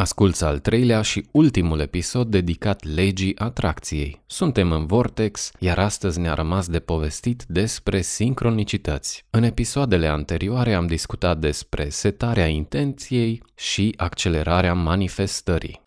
Asculți al treilea și ultimul episod dedicat legii atracției. Suntem în Vortex, iar astăzi ne-a rămas de povestit despre sincronicități. În episoadele anterioare am discutat despre setarea intenției și accelerarea manifestării.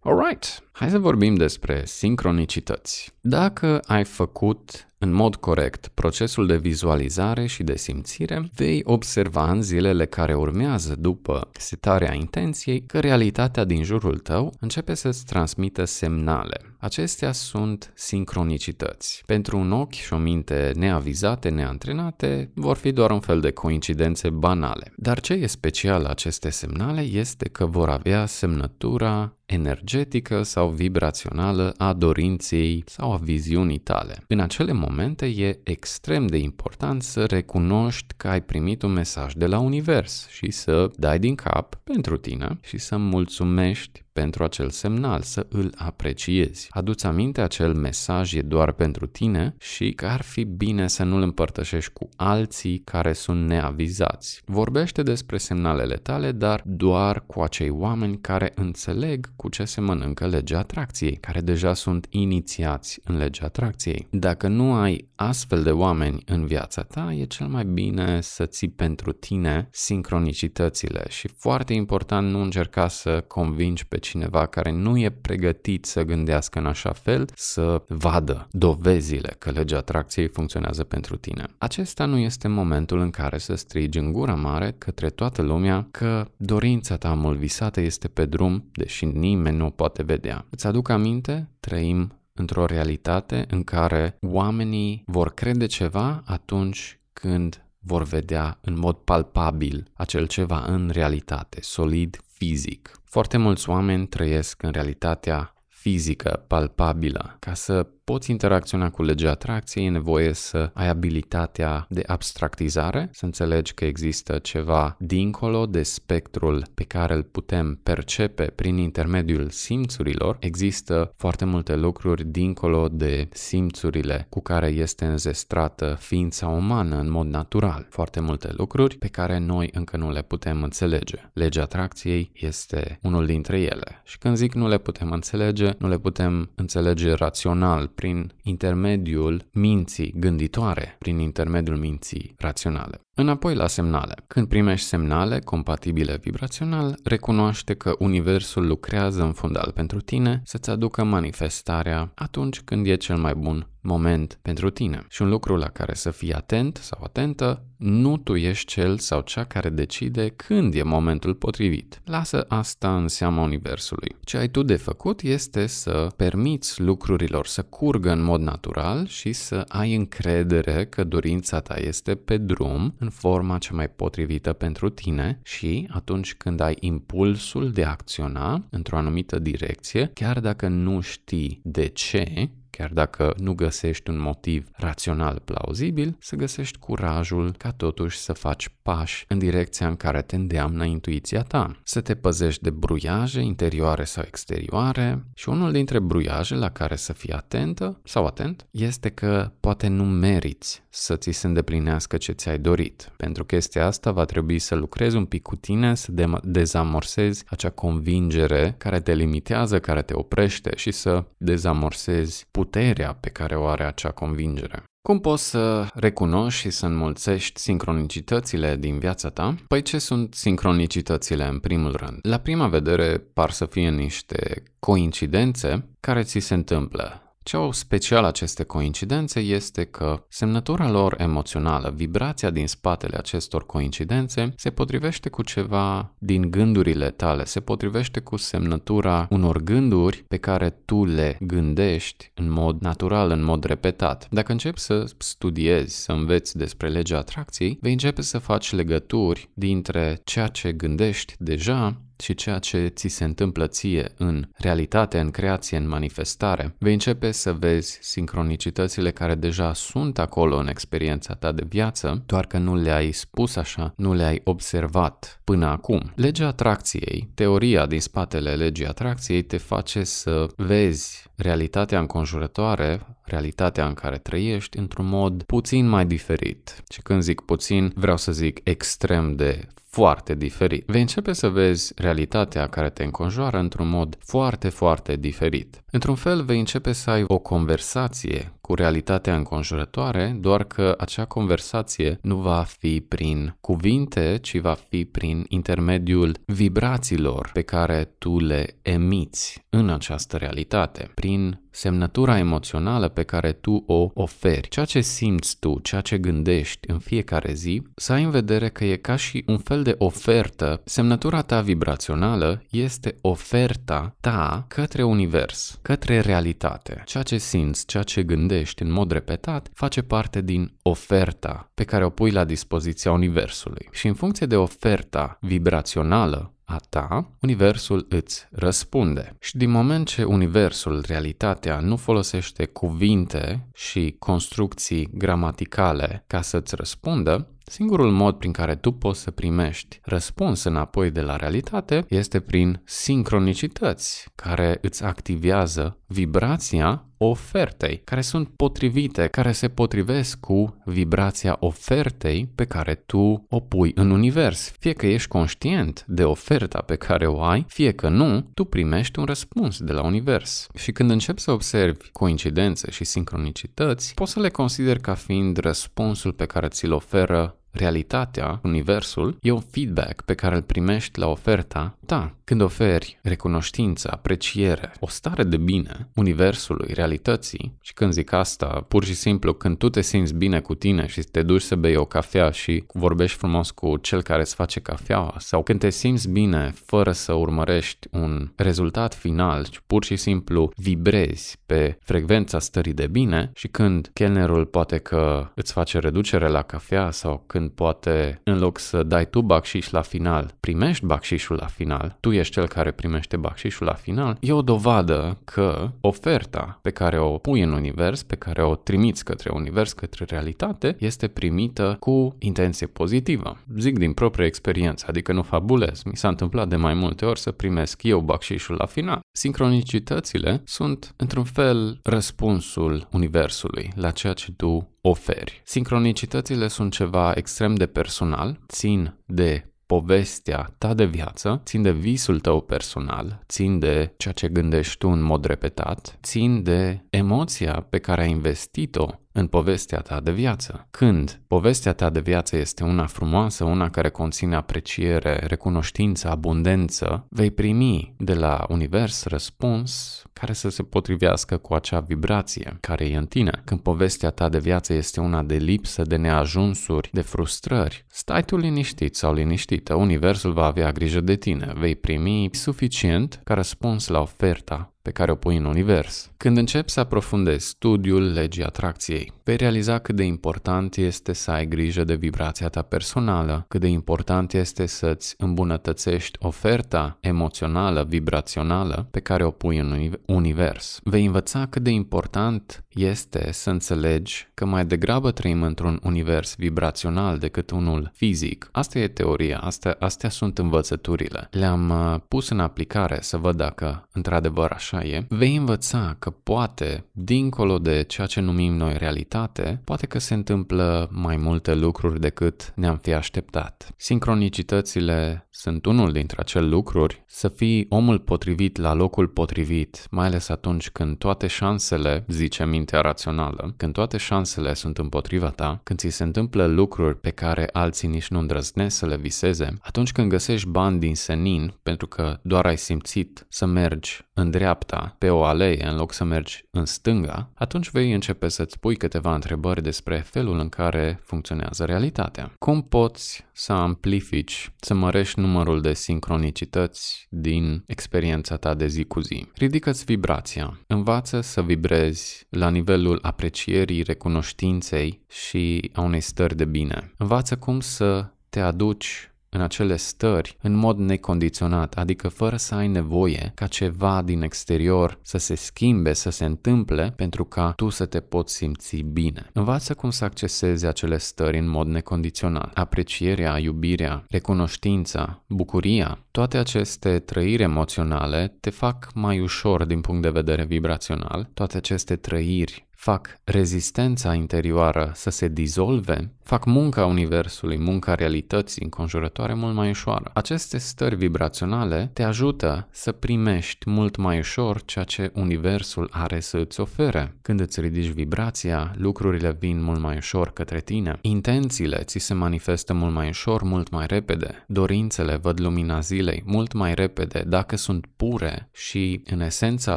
Alright, hai să vorbim despre sincronicități. Dacă ai făcut în mod corect procesul de vizualizare și de simțire, vei observa în zilele care urmează după setarea intenției că realitatea din jurul tău începe să-ți transmită semnale. Acestea sunt sincronicități. Pentru un ochi și o minte neavizate, neantrenate, vor fi doar un fel de coincidențe banale. Dar ce e special la aceste semnale este că vor avea semnătura energetică sau vibrațională a dorinței sau a viziunii tale. În acele momente e extrem de important să recunoști că ai primit un mesaj de la univers și să dai din cap pentru tine și să mulțumești pentru acel semnal, să îl apreciezi. Aduți aminte, acel mesaj e doar pentru tine și că ar fi bine să nu-l împărtășești cu alții care sunt neavizați. Vorbește despre semnalele tale, dar doar cu acei oameni care înțeleg cu ce se mănâncă legea atracției, care deja sunt inițiați în legea atracției. Dacă nu ai astfel de oameni în viața ta, e cel mai bine să ții pentru tine sincronicitățile și foarte important nu încerca să convingi pe cineva care nu e pregătit să gândească în așa fel, să vadă dovezile că legea atracției funcționează pentru tine. Acesta nu este momentul în care să strigi în gura mare către toată lumea că dorința ta mult visată este pe drum, deși nimeni nu o poate vedea. Îți aduc aminte? Trăim într-o realitate în care oamenii vor crede ceva atunci când vor vedea în mod palpabil acel ceva în realitate, solid, fizic. Foarte mulți oameni trăiesc în realitatea fizică, palpabilă, ca să poți interacționa cu legea atracției, e nevoie să ai abilitatea de abstractizare, să înțelegi că există ceva dincolo de spectrul pe care îl putem percepe prin intermediul simțurilor. Există foarte multe lucruri dincolo de simțurile cu care este înzestrată ființa umană în mod natural. Foarte multe lucruri pe care noi încă nu le putem înțelege. Legea atracției este unul dintre ele. Și când zic nu le putem înțelege, nu le putem înțelege rațional prin intermediul minții gânditoare, prin intermediul minții raționale. Înapoi la semnale. Când primești semnale compatibile vibrațional, recunoaște că Universul lucrează în fundal pentru tine să-ți aducă manifestarea atunci când e cel mai bun moment pentru tine. Și un lucru la care să fii atent sau atentă, nu tu ești cel sau cea care decide când e momentul potrivit. Lasă asta în seama Universului. Ce ai tu de făcut este să permiți lucrurilor să curgă în mod natural și să ai încredere că dorința ta este pe drum în forma cea mai potrivită pentru tine și atunci când ai impulsul de a acționa într-o anumită direcție, chiar dacă nu știi de ce, chiar dacă nu găsești un motiv rațional plauzibil, să găsești curajul ca totuși să faci pași în direcția în care te îndeamnă intuiția ta, să te păzești de bruiaje interioare sau exterioare și unul dintre bruiaje la care să fii atentă sau atent este că poate nu meriți să ți se îndeplinească ce ți-ai dorit. Pentru chestia asta va trebui să lucrezi un pic cu tine, să de- dezamorsezi acea convingere care te limitează, care te oprește și să dezamorsezi puterea pe care o are acea convingere. Cum poți să recunoști și să înmulțești sincronicitățile din viața ta? Păi ce sunt sincronicitățile în primul rând? La prima vedere par să fie niște coincidențe care ți se întâmplă ce au special aceste coincidențe este că semnătura lor emoțională, vibrația din spatele acestor coincidențe, se potrivește cu ceva din gândurile tale, se potrivește cu semnătura unor gânduri pe care tu le gândești în mod natural, în mod repetat. Dacă începi să studiezi, să înveți despre legea atracției, vei începe să faci legături dintre ceea ce gândești deja și ceea ce ți se întâmplă ție în realitate, în creație, în manifestare, vei începe să vezi sincronicitățile care deja sunt acolo în experiența ta de viață, doar că nu le-ai spus așa, nu le-ai observat până acum. Legea atracției, teoria din spatele legii atracției te face să vezi realitatea înconjurătoare realitatea în care trăiești într-un mod puțin mai diferit. Și când zic puțin, vreau să zic extrem de foarte diferit. Vei începe să vezi realitatea care te înconjoară într-un mod foarte, foarte diferit. Într-un fel, vei începe să ai o conversație cu realitatea înconjurătoare, doar că acea conversație nu va fi prin cuvinte, ci va fi prin intermediul vibrațiilor pe care tu le emiți în această realitate, prin semnătura emoțională pe care tu o oferi. Ceea ce simți tu, ceea ce gândești în fiecare zi, să ai în vedere că e ca și un fel de ofertă. Semnătura ta vibrațională este oferta ta către univers, către realitate. Ceea ce simți, ceea ce gândești în mod repetat, face parte din oferta pe care o pui la dispoziția universului. Și în funcție de oferta vibrațională a ta, universul îți răspunde. Și din moment ce universul, realitatea, nu folosește cuvinte și construcții gramaticale ca să-ți răspundă, Singurul mod prin care tu poți să primești răspuns înapoi de la realitate este prin sincronicități care îți activează vibrația ofertei, care sunt potrivite, care se potrivesc cu vibrația ofertei pe care tu o pui în univers. Fie că ești conștient de oferta pe care o ai, fie că nu, tu primești un răspuns de la univers. Și când începi să observi coincidențe și sincronicități, poți să le consideri ca fiind răspunsul pe care ți-l oferă realitatea, universul, e un feedback pe care îl primești la oferta ta. Când oferi recunoștință, apreciere, o stare de bine universului, realității, și când zic asta, pur și simplu când tu te simți bine cu tine și te duci să bei o cafea și vorbești frumos cu cel care îți face cafeaua, sau când te simți bine fără să urmărești un rezultat final, ci pur și simplu vibrezi pe frecvența stării de bine și când chelnerul poate că îți face reducere la cafea sau când poate în loc să dai tu bacșiș la final, primești bacșișul la final, tu ești cel care primește bacșișul la final, e o dovadă că oferta pe care o pui în univers, pe care o trimiți către univers, către realitate, este primită cu intenție pozitivă. Zic din proprie experiență, adică nu fabulez. Mi s-a întâmplat de mai multe ori să primesc eu bacșișul la final. Sincronicitățile sunt, într-un fel, răspunsul universului la ceea ce tu oferi. Sincronicitățile sunt ceva extrem de personal, țin de povestea ta de viață, țin de visul tău personal, țin de ceea ce gândești tu în mod repetat, țin de emoția pe care ai investit-o în povestea ta de viață. Când povestea ta de viață este una frumoasă, una care conține apreciere, recunoștință, abundență, vei primi de la univers răspuns care să se potrivească cu acea vibrație care e în tine. Când povestea ta de viață este una de lipsă, de neajunsuri, de frustrări, stai tu liniștit sau liniștită, universul va avea grijă de tine, vei primi suficient ca răspuns la oferta pe care o pui în univers. Când începi să aprofundezi studiul legii atracției, vei realiza cât de important este să ai grijă de vibrația ta personală, cât de important este să-ți îmbunătățești oferta emoțională, vibrațională pe care o pui în univers. Vei învăța cât de important este să înțelegi că mai degrabă trăim într-un univers vibrațional decât unul fizic. Asta e teoria, astea, astea sunt învățăturile. Le-am uh, pus în aplicare să văd dacă într-adevăr așa așa e, vei învăța că poate, dincolo de ceea ce numim noi realitate, poate că se întâmplă mai multe lucruri decât ne-am fi așteptat. Sincronicitățile sunt unul dintre acele lucruri, să fii omul potrivit la locul potrivit, mai ales atunci când toate șansele, zice mintea rațională, când toate șansele sunt împotriva ta, când ți se întâmplă lucruri pe care alții nici nu îndrăznesc să le viseze, atunci când găsești bani din senin pentru că doar ai simțit să mergi în dreapta dreapta, pe o alee, în loc să mergi în stânga, atunci vei începe să-ți pui câteva întrebări despre felul în care funcționează realitatea. Cum poți să amplifici, să mărești numărul de sincronicități din experiența ta de zi cu zi? Ridică-ți vibrația. Învață să vibrezi la nivelul aprecierii, recunoștinței și a unei stări de bine. Învață cum să te aduci în acele stări în mod necondiționat, adică fără să ai nevoie ca ceva din exterior să se schimbe, să se întâmple pentru ca tu să te poți simți bine. Învață cum să accesezi acele stări în mod necondiționat. Aprecierea, iubirea, recunoștința, bucuria, toate aceste trăiri emoționale te fac mai ușor din punct de vedere vibrațional. Toate aceste trăiri fac rezistența interioară să se dizolve, fac munca universului, munca realității înconjurătoare mult mai ușoară. Aceste stări vibraționale te ajută să primești mult mai ușor ceea ce universul are să îți ofere. Când îți ridici vibrația, lucrurile vin mult mai ușor către tine. Intențiile ți se manifestă mult mai ușor, mult mai repede. Dorințele văd lumina zilei mult mai repede dacă sunt pure și în esența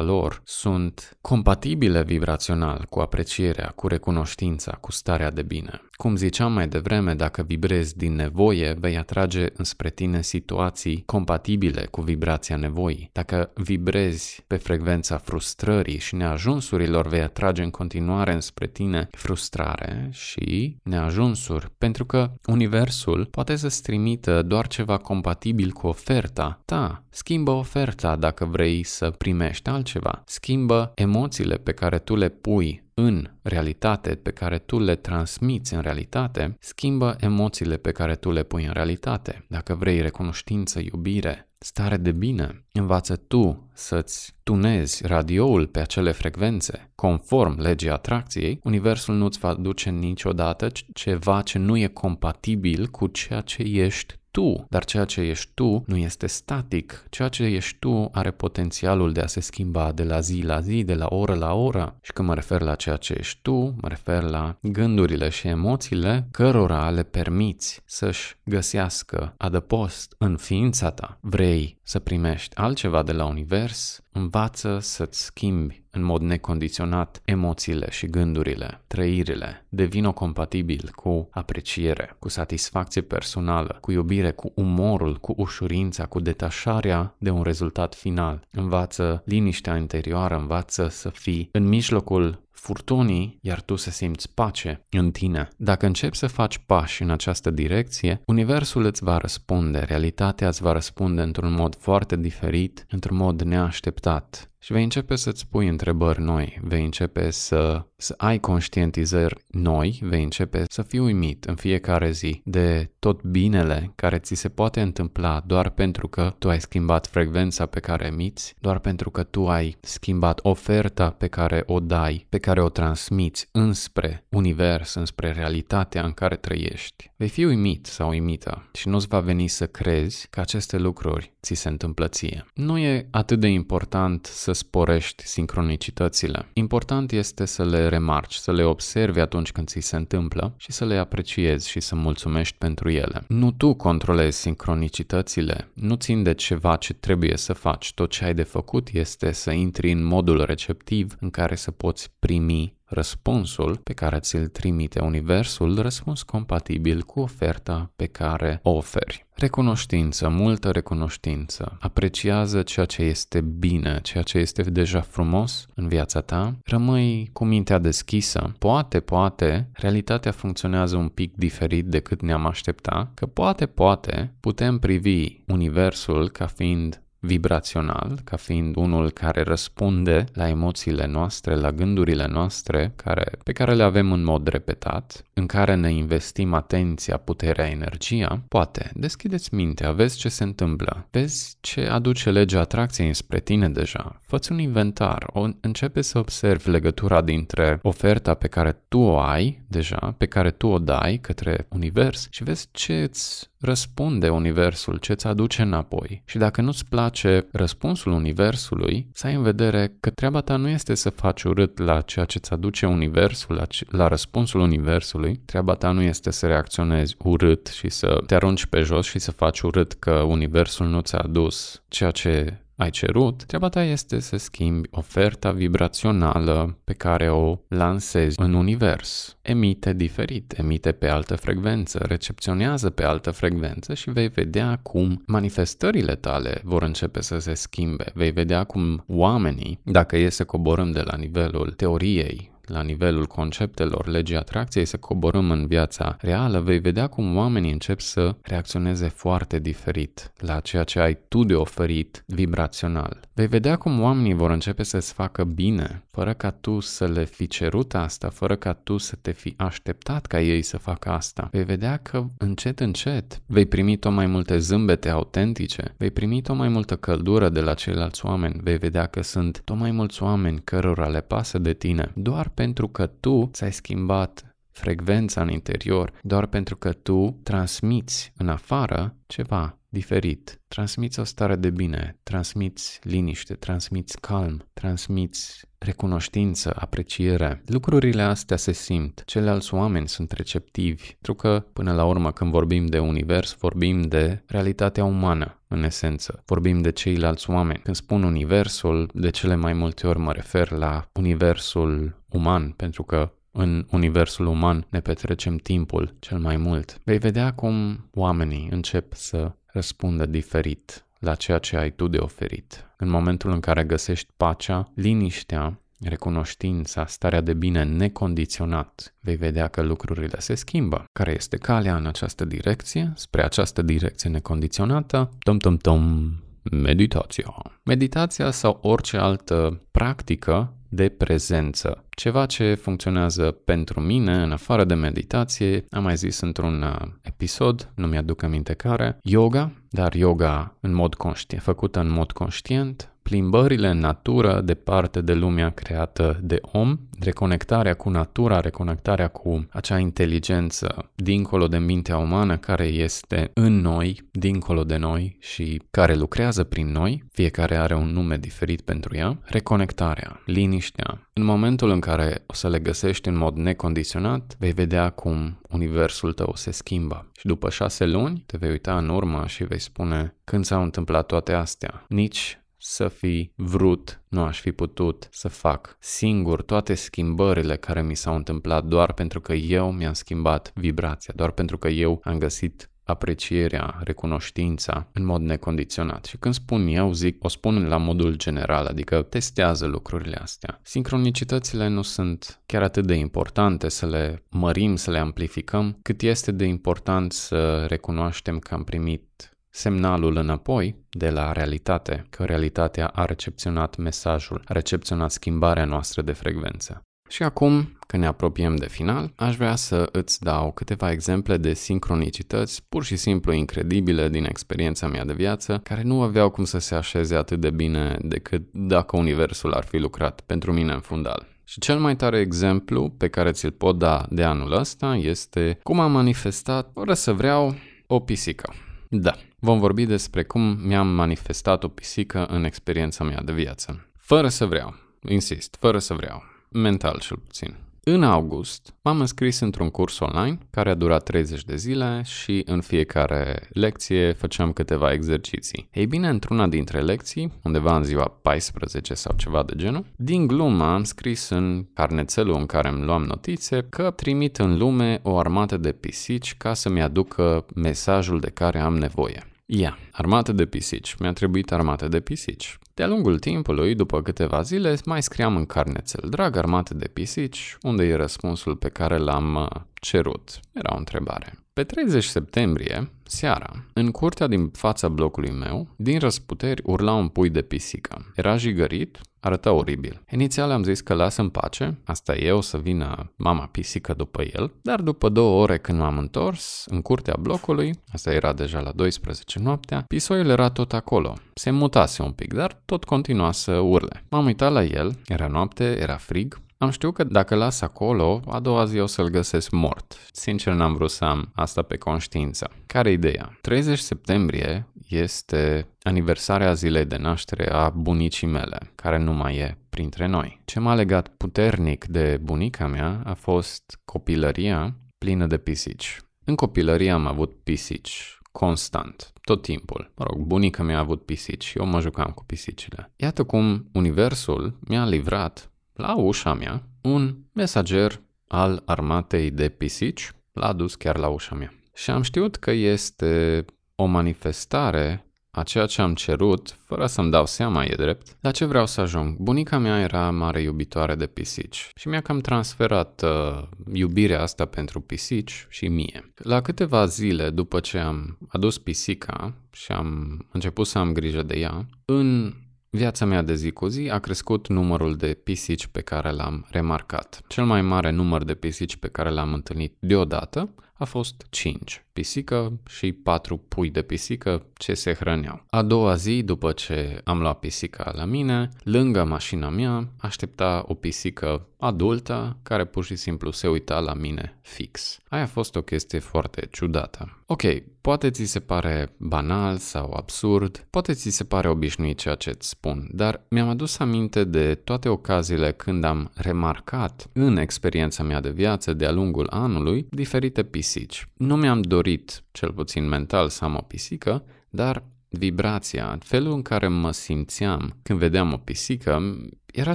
lor sunt compatibile vibrațional cu aprecierea, cu recunoștința, cu starea de bine. Cum ziceam mai devreme, dacă vibrezi din nevoie, vei atrage înspre tine situații compatibile cu vibrația nevoii. Dacă vibrezi pe frecvența frustrării și neajunsurilor, vei atrage în continuare înspre tine frustrare și neajunsuri, pentru că Universul poate să-ți trimită doar ceva compatibil cu oferta ta. Schimbă oferta dacă vrei să primești altceva. Schimbă emoțiile pe care tu le pui în realitate, pe care tu le transmiți în realitate, schimbă emoțiile pe care tu le pui în realitate. Dacă vrei recunoștință, iubire, stare de bine, învață tu să-ți tunezi radioul pe acele frecvențe. Conform legii atracției, universul nu-ți va duce niciodată ceva ce nu e compatibil cu ceea ce ești tu, dar ceea ce ești tu nu este static. Ceea ce ești tu are potențialul de a se schimba de la zi la zi, de la oră la oră. Și când mă refer la ceea ce ești tu, mă refer la gândurile și emoțiile cărora le permiți să-și găsească adăpost în ființa ta. Vrei să primești altceva de la univers, învață să-ți schimbi în mod necondiționat emoțiile și gândurile, trăirile, devină compatibil cu apreciere, cu satisfacție personală, cu iubire, cu umorul, cu ușurința, cu detașarea de un rezultat final. Învață liniștea interioară, învață să fii în mijlocul furtunii, iar tu să simți pace în tine. Dacă începi să faci pași în această direcție, universul îți va răspunde, realitatea îți va răspunde într-un mod foarte diferit, într-un mod neașteptat. Și vei începe să-ți pui întrebări noi, vei începe să, să ai conștientizări noi, vei începe să fii uimit în fiecare zi de tot binele care ți se poate întâmpla doar pentru că tu ai schimbat frecvența pe care emiți, doar pentru că tu ai schimbat oferta pe care o dai, pe care o transmiți înspre univers, înspre realitatea în care trăiești. Vei fi uimit sau uimită și nu-ți va veni să crezi că aceste lucruri ți se întâmplă ție. Nu e atât de important să sporești sincronicitățile. Important este să le remarci, să le observi atunci când ți se întâmplă și să le apreciezi și să mulțumești pentru ele. Nu tu controlezi sincronicitățile, nu țin de ceva ce trebuie să faci. Tot ce ai de făcut este să intri în modul receptiv în care să poți primi răspunsul pe care ți-l trimite Universul, răspuns compatibil cu oferta pe care o oferi. Recunoștință, multă recunoștință. Apreciază ceea ce este bine, ceea ce este deja frumos în viața ta. Rămâi cu mintea deschisă. Poate, poate, realitatea funcționează un pic diferit decât ne-am aștepta, că poate, poate, putem privi Universul ca fiind vibrațional, ca fiind unul care răspunde la emoțiile noastre, la gândurile noastre care, pe care le avem în mod repetat, în care ne investim atenția, puterea, energia, poate, deschideți mintea, vezi ce se întâmplă, vezi ce aduce legea atracției înspre tine deja, fă un inventar, o, începe să observi legătura dintre oferta pe care tu o ai deja, pe care tu o dai către univers și vezi ce îți răspunde Universul, ce îți aduce înapoi. Și dacă nu-ți place răspunsul Universului, să ai în vedere că treaba ta nu este să faci urât la ceea ce îți aduce Universul, la, la răspunsul Universului, treaba ta nu este să reacționezi urât și să te arunci pe jos și să faci urât că Universul nu ți-a adus ceea ce ai cerut, treaba ta este să schimbi oferta vibrațională pe care o lansezi în univers. Emite diferit, emite pe altă frecvență, recepționează pe altă frecvență și vei vedea cum manifestările tale vor începe să se schimbe. Vei vedea cum oamenii, dacă e să coborâm de la nivelul teoriei, la nivelul conceptelor legii atracției, să coborâm în viața reală, vei vedea cum oamenii încep să reacționeze foarte diferit la ceea ce ai tu de oferit vibrațional. Vei vedea cum oamenii vor începe să-ți facă bine, fără ca tu să le fi cerut asta, fără ca tu să te fi așteptat ca ei să facă asta. Vei vedea că încet, încet vei primi tot mai multe zâmbete autentice, vei primi tot mai multă căldură de la ceilalți oameni, vei vedea că sunt tot mai mulți oameni cărora le pasă de tine, doar pentru că tu ți-ai schimbat frecvența în interior, doar pentru că tu transmiți în afară ceva diferit. Transmiți o stare de bine, transmiți liniște, transmiți calm, transmiți recunoștință, apreciere. Lucrurile astea se simt. Ceilalți oameni sunt receptivi, pentru că, până la urmă, când vorbim de univers, vorbim de realitatea umană, în esență. Vorbim de ceilalți oameni. Când spun universul, de cele mai multe ori mă refer la universul uman, pentru că în universul uman ne petrecem timpul cel mai mult. Vei vedea cum oamenii încep să răspundă diferit la ceea ce ai tu de oferit. În momentul în care găsești pacea, liniștea, recunoștința, starea de bine necondiționat, vei vedea că lucrurile se schimbă. Care este calea în această direcție, spre această direcție necondiționată? Tom, tom, tom, meditația. Meditația sau orice altă practică de prezență. Ceva ce funcționează pentru mine, în afară de meditație, am mai zis într-un uh, episod, nu mi-aduc aminte care, yoga, dar yoga în mod conștient, făcută în mod conștient, plimbările în natură departe de lumea creată de om, reconectarea cu natura, reconectarea cu acea inteligență dincolo de mintea umană care este în noi, dincolo de noi și care lucrează prin noi, fiecare are un nume diferit pentru ea, reconectarea, liniștea. În momentul în care o să le găsești în mod necondiționat, vei vedea cum universul tău se schimbă. Și după șase luni te vei uita în urmă și vei spune când s-au întâmplat toate astea. Nici să fi vrut, nu aș fi putut să fac singur toate schimbările care mi s-au întâmplat doar pentru că eu mi-am schimbat vibrația, doar pentru că eu am găsit aprecierea, recunoștința în mod necondiționat. Și când spun eu, zic, o spun la modul general, adică testează lucrurile astea. Sincronicitățile nu sunt chiar atât de importante să le mărim, să le amplificăm, cât este de important să recunoaștem că am primit semnalul înapoi de la realitate, că realitatea a recepționat mesajul, a recepționat schimbarea noastră de frecvență. Și acum, când ne apropiem de final, aș vrea să îți dau câteva exemple de sincronicități pur și simplu incredibile din experiența mea de viață, care nu aveau cum să se așeze atât de bine decât dacă Universul ar fi lucrat pentru mine în fundal. Și cel mai tare exemplu pe care ți-l pot da de anul ăsta este cum am manifestat, fără să vreau, o pisică. Da, vom vorbi despre cum mi-am manifestat o pisică în experiența mea de viață. Fără să vreau, insist, fără să vreau, mental cel puțin. În august m-am înscris într-un curs online care a durat 30 de zile și în fiecare lecție făceam câteva exerciții. Ei bine, într-una dintre lecții, undeva în ziua 14 sau ceva de genul, din glumă am scris în carnețelul în care îmi luam notițe că trimit în lume o armată de pisici ca să-mi aducă mesajul de care am nevoie. Ia, armată de pisici. Mi-a trebuit armată de pisici. De-a lungul timpului, după câteva zile, mai scriam în carnețel, drag armată de pisici, unde e răspunsul pe care l-am uh, cerut. Era o întrebare. Pe 30 septembrie, seara, în curtea din fața blocului meu, din răsputeri urla un pui de pisică. Era jigărit, arăta oribil. Inițial am zis că lasă în pace, asta e, o să vină mama pisică după el, dar după două ore când m-am întors, în curtea blocului, asta era deja la 12 noaptea, pisoiul era tot acolo. Se mutase un pic, dar tot continua să urle. M-am uitat la el, era noapte, era frig, am știut că dacă las acolo, a doua zi o să-l găsesc mort. Sincer, n-am vrut să am asta pe conștiință. Care ideea? 30 septembrie este aniversarea zilei de naștere a bunicii mele, care nu mai e printre noi. Ce m-a legat puternic de bunica mea a fost copilăria plină de pisici. În copilărie am avut pisici constant, tot timpul. Mă rog, bunica mea a avut pisici și eu mă jucam cu pisicile. Iată cum universul mi-a livrat la ușa mea un mesager al armatei de pisici, l-a adus chiar la ușa mea. Și am știut că este o manifestare a ceea ce am cerut, fără să-mi dau seama, e drept, la ce vreau să ajung. Bunica mea era mare iubitoare de pisici și mi-a cam transferat uh, iubirea asta pentru pisici și mie. La câteva zile după ce am adus pisica și am început să am grijă de ea, în viața mea de zi cu zi a crescut numărul de pisici pe care l-am remarcat. Cel mai mare număr de pisici pe care l-am întâlnit deodată a fost 5. Pisică și patru pui de pisică ce se hrăneau. A doua zi, după ce am luat pisica la mine, lângă mașina mea aștepta o pisică adultă care pur și simplu se uita la mine fix. Aia a fost o chestie foarte ciudată. Ok, poate ți se pare banal sau absurd, poate ți se pare obișnuit ceea ce îți spun, dar mi-am adus aminte de toate ocaziile când am remarcat în experiența mea de viață de-a lungul anului diferite pisici. Nu mi-am dorit, cel puțin mental, să am o pisică, dar vibrația, felul în care mă simțeam când vedeam o pisică, era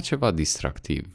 ceva distractiv.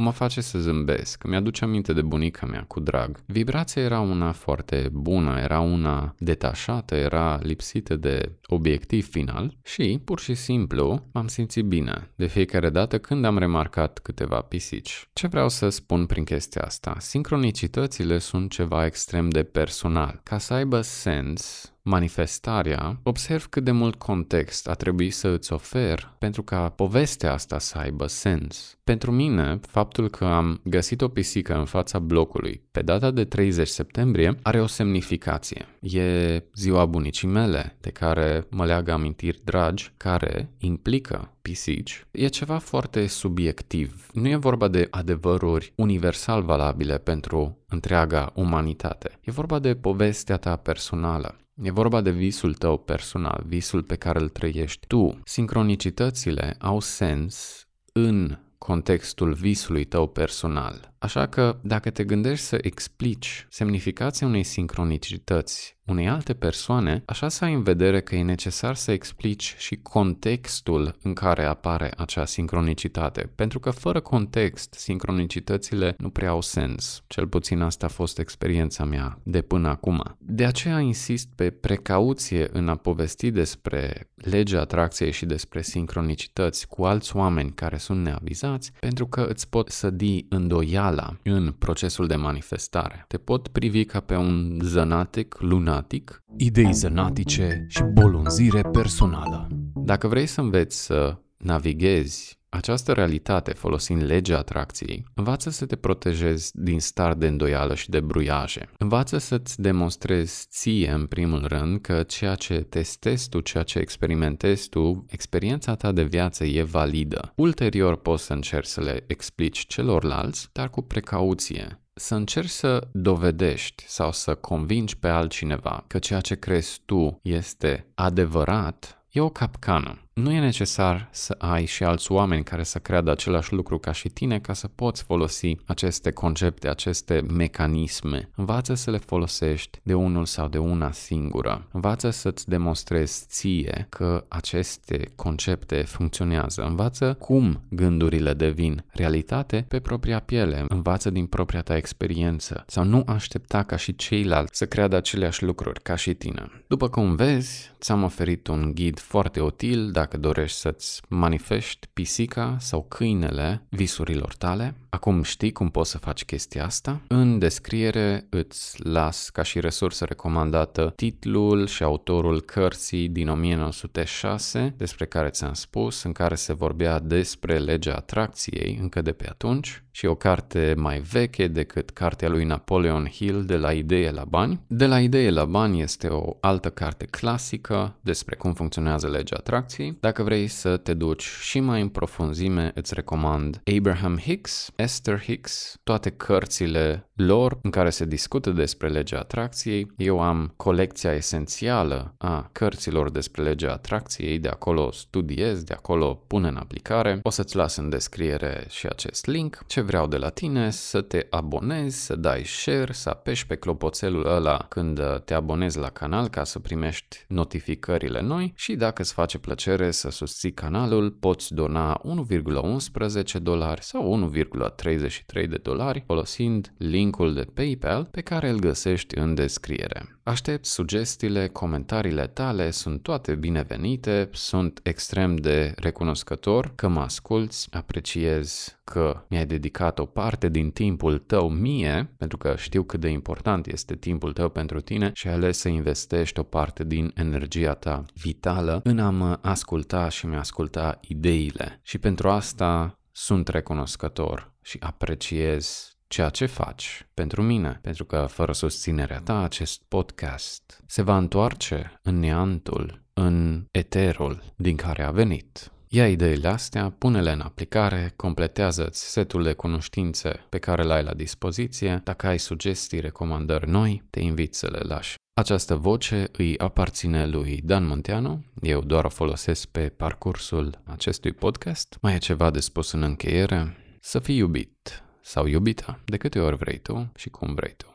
Mă face să zâmbesc, mi-aduce aminte de bunica mea cu drag. Vibrația era una foarte bună, era una detașată, era lipsită de obiectiv final și, pur și simplu, m-am simțit bine de fiecare dată când am remarcat câteva pisici. Ce vreau să spun prin chestia asta? Sincronicitățile sunt ceva extrem de personal. Ca să aibă sens, manifestarea, observ cât de mult context a trebuit să îți ofer pentru ca povestea asta să aibă sens. Pentru mine, faptul că am găsit o pisică în fața blocului pe data de 30 septembrie are o semnificație. E ziua bunicii mele, de care mă leagă amintiri dragi, care implică pisici. E ceva foarte subiectiv. Nu e vorba de adevăruri universal valabile pentru întreaga umanitate. E vorba de povestea ta personală. E vorba de visul tău personal, visul pe care îl trăiești tu. Sincronicitățile au sens în contextul visului tău personal. Așa că, dacă te gândești să explici semnificația unei sincronicități unei alte persoane, așa să ai în vedere că e necesar să explici și contextul în care apare acea sincronicitate. Pentru că fără context, sincronicitățile nu prea au sens. Cel puțin asta a fost experiența mea de până acum. De aceea insist pe precauție în a povesti despre legea atracției și despre sincronicități cu alți oameni care sunt neavizați, pentru că îți pot sădi îndoiala în procesul de manifestare. Te pot privi ca pe un zănatic lunar zănatic, idei zănatice și bolunzire personală. Dacă vrei să înveți să navighezi această realitate folosind legea atracției, învață să te protejezi din start de îndoială și de bruiaje. Învață să-ți demonstrezi ție, în primul rând, că ceea ce testezi tu, ceea ce experimentezi tu, experiența ta de viață e validă. Ulterior poți să încerci să le explici celorlalți, dar cu precauție să încerci să dovedești sau să convingi pe altcineva că ceea ce crezi tu este adevărat, e o capcană. Nu e necesar să ai și alți oameni care să creadă același lucru ca și tine ca să poți folosi aceste concepte, aceste mecanisme. Învață să le folosești de unul sau de una singură. Învață să-ți demonstrezi ție că aceste concepte funcționează. Învață cum gândurile devin realitate pe propria piele. Învață din propria ta experiență sau nu aștepta ca și ceilalți să creadă aceleași lucruri ca și tine. După cum vezi, ți-am oferit un ghid foarte util dacă dacă dorești să-ți manifesti pisica sau câinele visurilor tale. Acum știi cum poți să faci chestia asta. În descriere îți las ca și resursă recomandată titlul și autorul cărții din 1906 despre care ți-am spus, în care se vorbea despre legea atracției încă de pe atunci și o carte mai veche decât cartea lui Napoleon Hill de la idee la bani. De la idee la bani este o altă carte clasică despre cum funcționează legea atracției. Dacă vrei să te duci și mai în profunzime, îți recomand Abraham Hicks, Esther Hicks, toate cărțile lor în care se discută despre legea atracției. Eu am colecția esențială a cărților despre legea atracției, de acolo studiez, de acolo pun în aplicare. O să-ți las în descriere și acest link. Ce vreau de la tine? Să te abonezi, să dai share, să apeși pe clopoțelul ăla când te abonezi la canal ca să primești notificările noi și dacă îți face plăcere să susții canalul, poți dona 1,11 dolari sau 1,33 de dolari folosind linkul de PayPal pe care îl găsești în descriere. Aștept sugestiile, comentariile tale, sunt toate binevenite, sunt extrem de recunoscător că mă asculți, apreciez că mi-ai dedicat o parte din timpul tău mie, pentru că știu cât de important este timpul tău pentru tine și ai ales să investești o parte din energia ta vitală în a mă asculta și mi asculta ideile. Și pentru asta sunt recunoscător și apreciez ceea ce faci pentru mine, pentru că fără susținerea ta acest podcast se va întoarce în neantul, în eterul din care a venit. Ia ideile astea, pune-le în aplicare, completează-ți setul de cunoștințe pe care le ai la dispoziție. Dacă ai sugestii, recomandări noi, te invit să le lași. Această voce îi aparține lui Dan Monteanu, eu doar o folosesc pe parcursul acestui podcast. Mai e ceva de spus în încheiere? Să fii iubit sau iubită de câte ori vrei tu și cum vrei tu.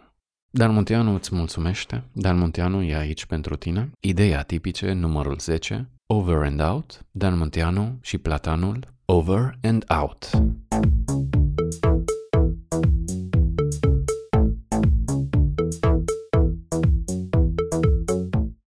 Dan Munteanu îți mulțumește. Dan Munteanu e aici pentru tine. Ideea tipice numărul 10. Over and out. Dan Munteanu și platanul. Over and out.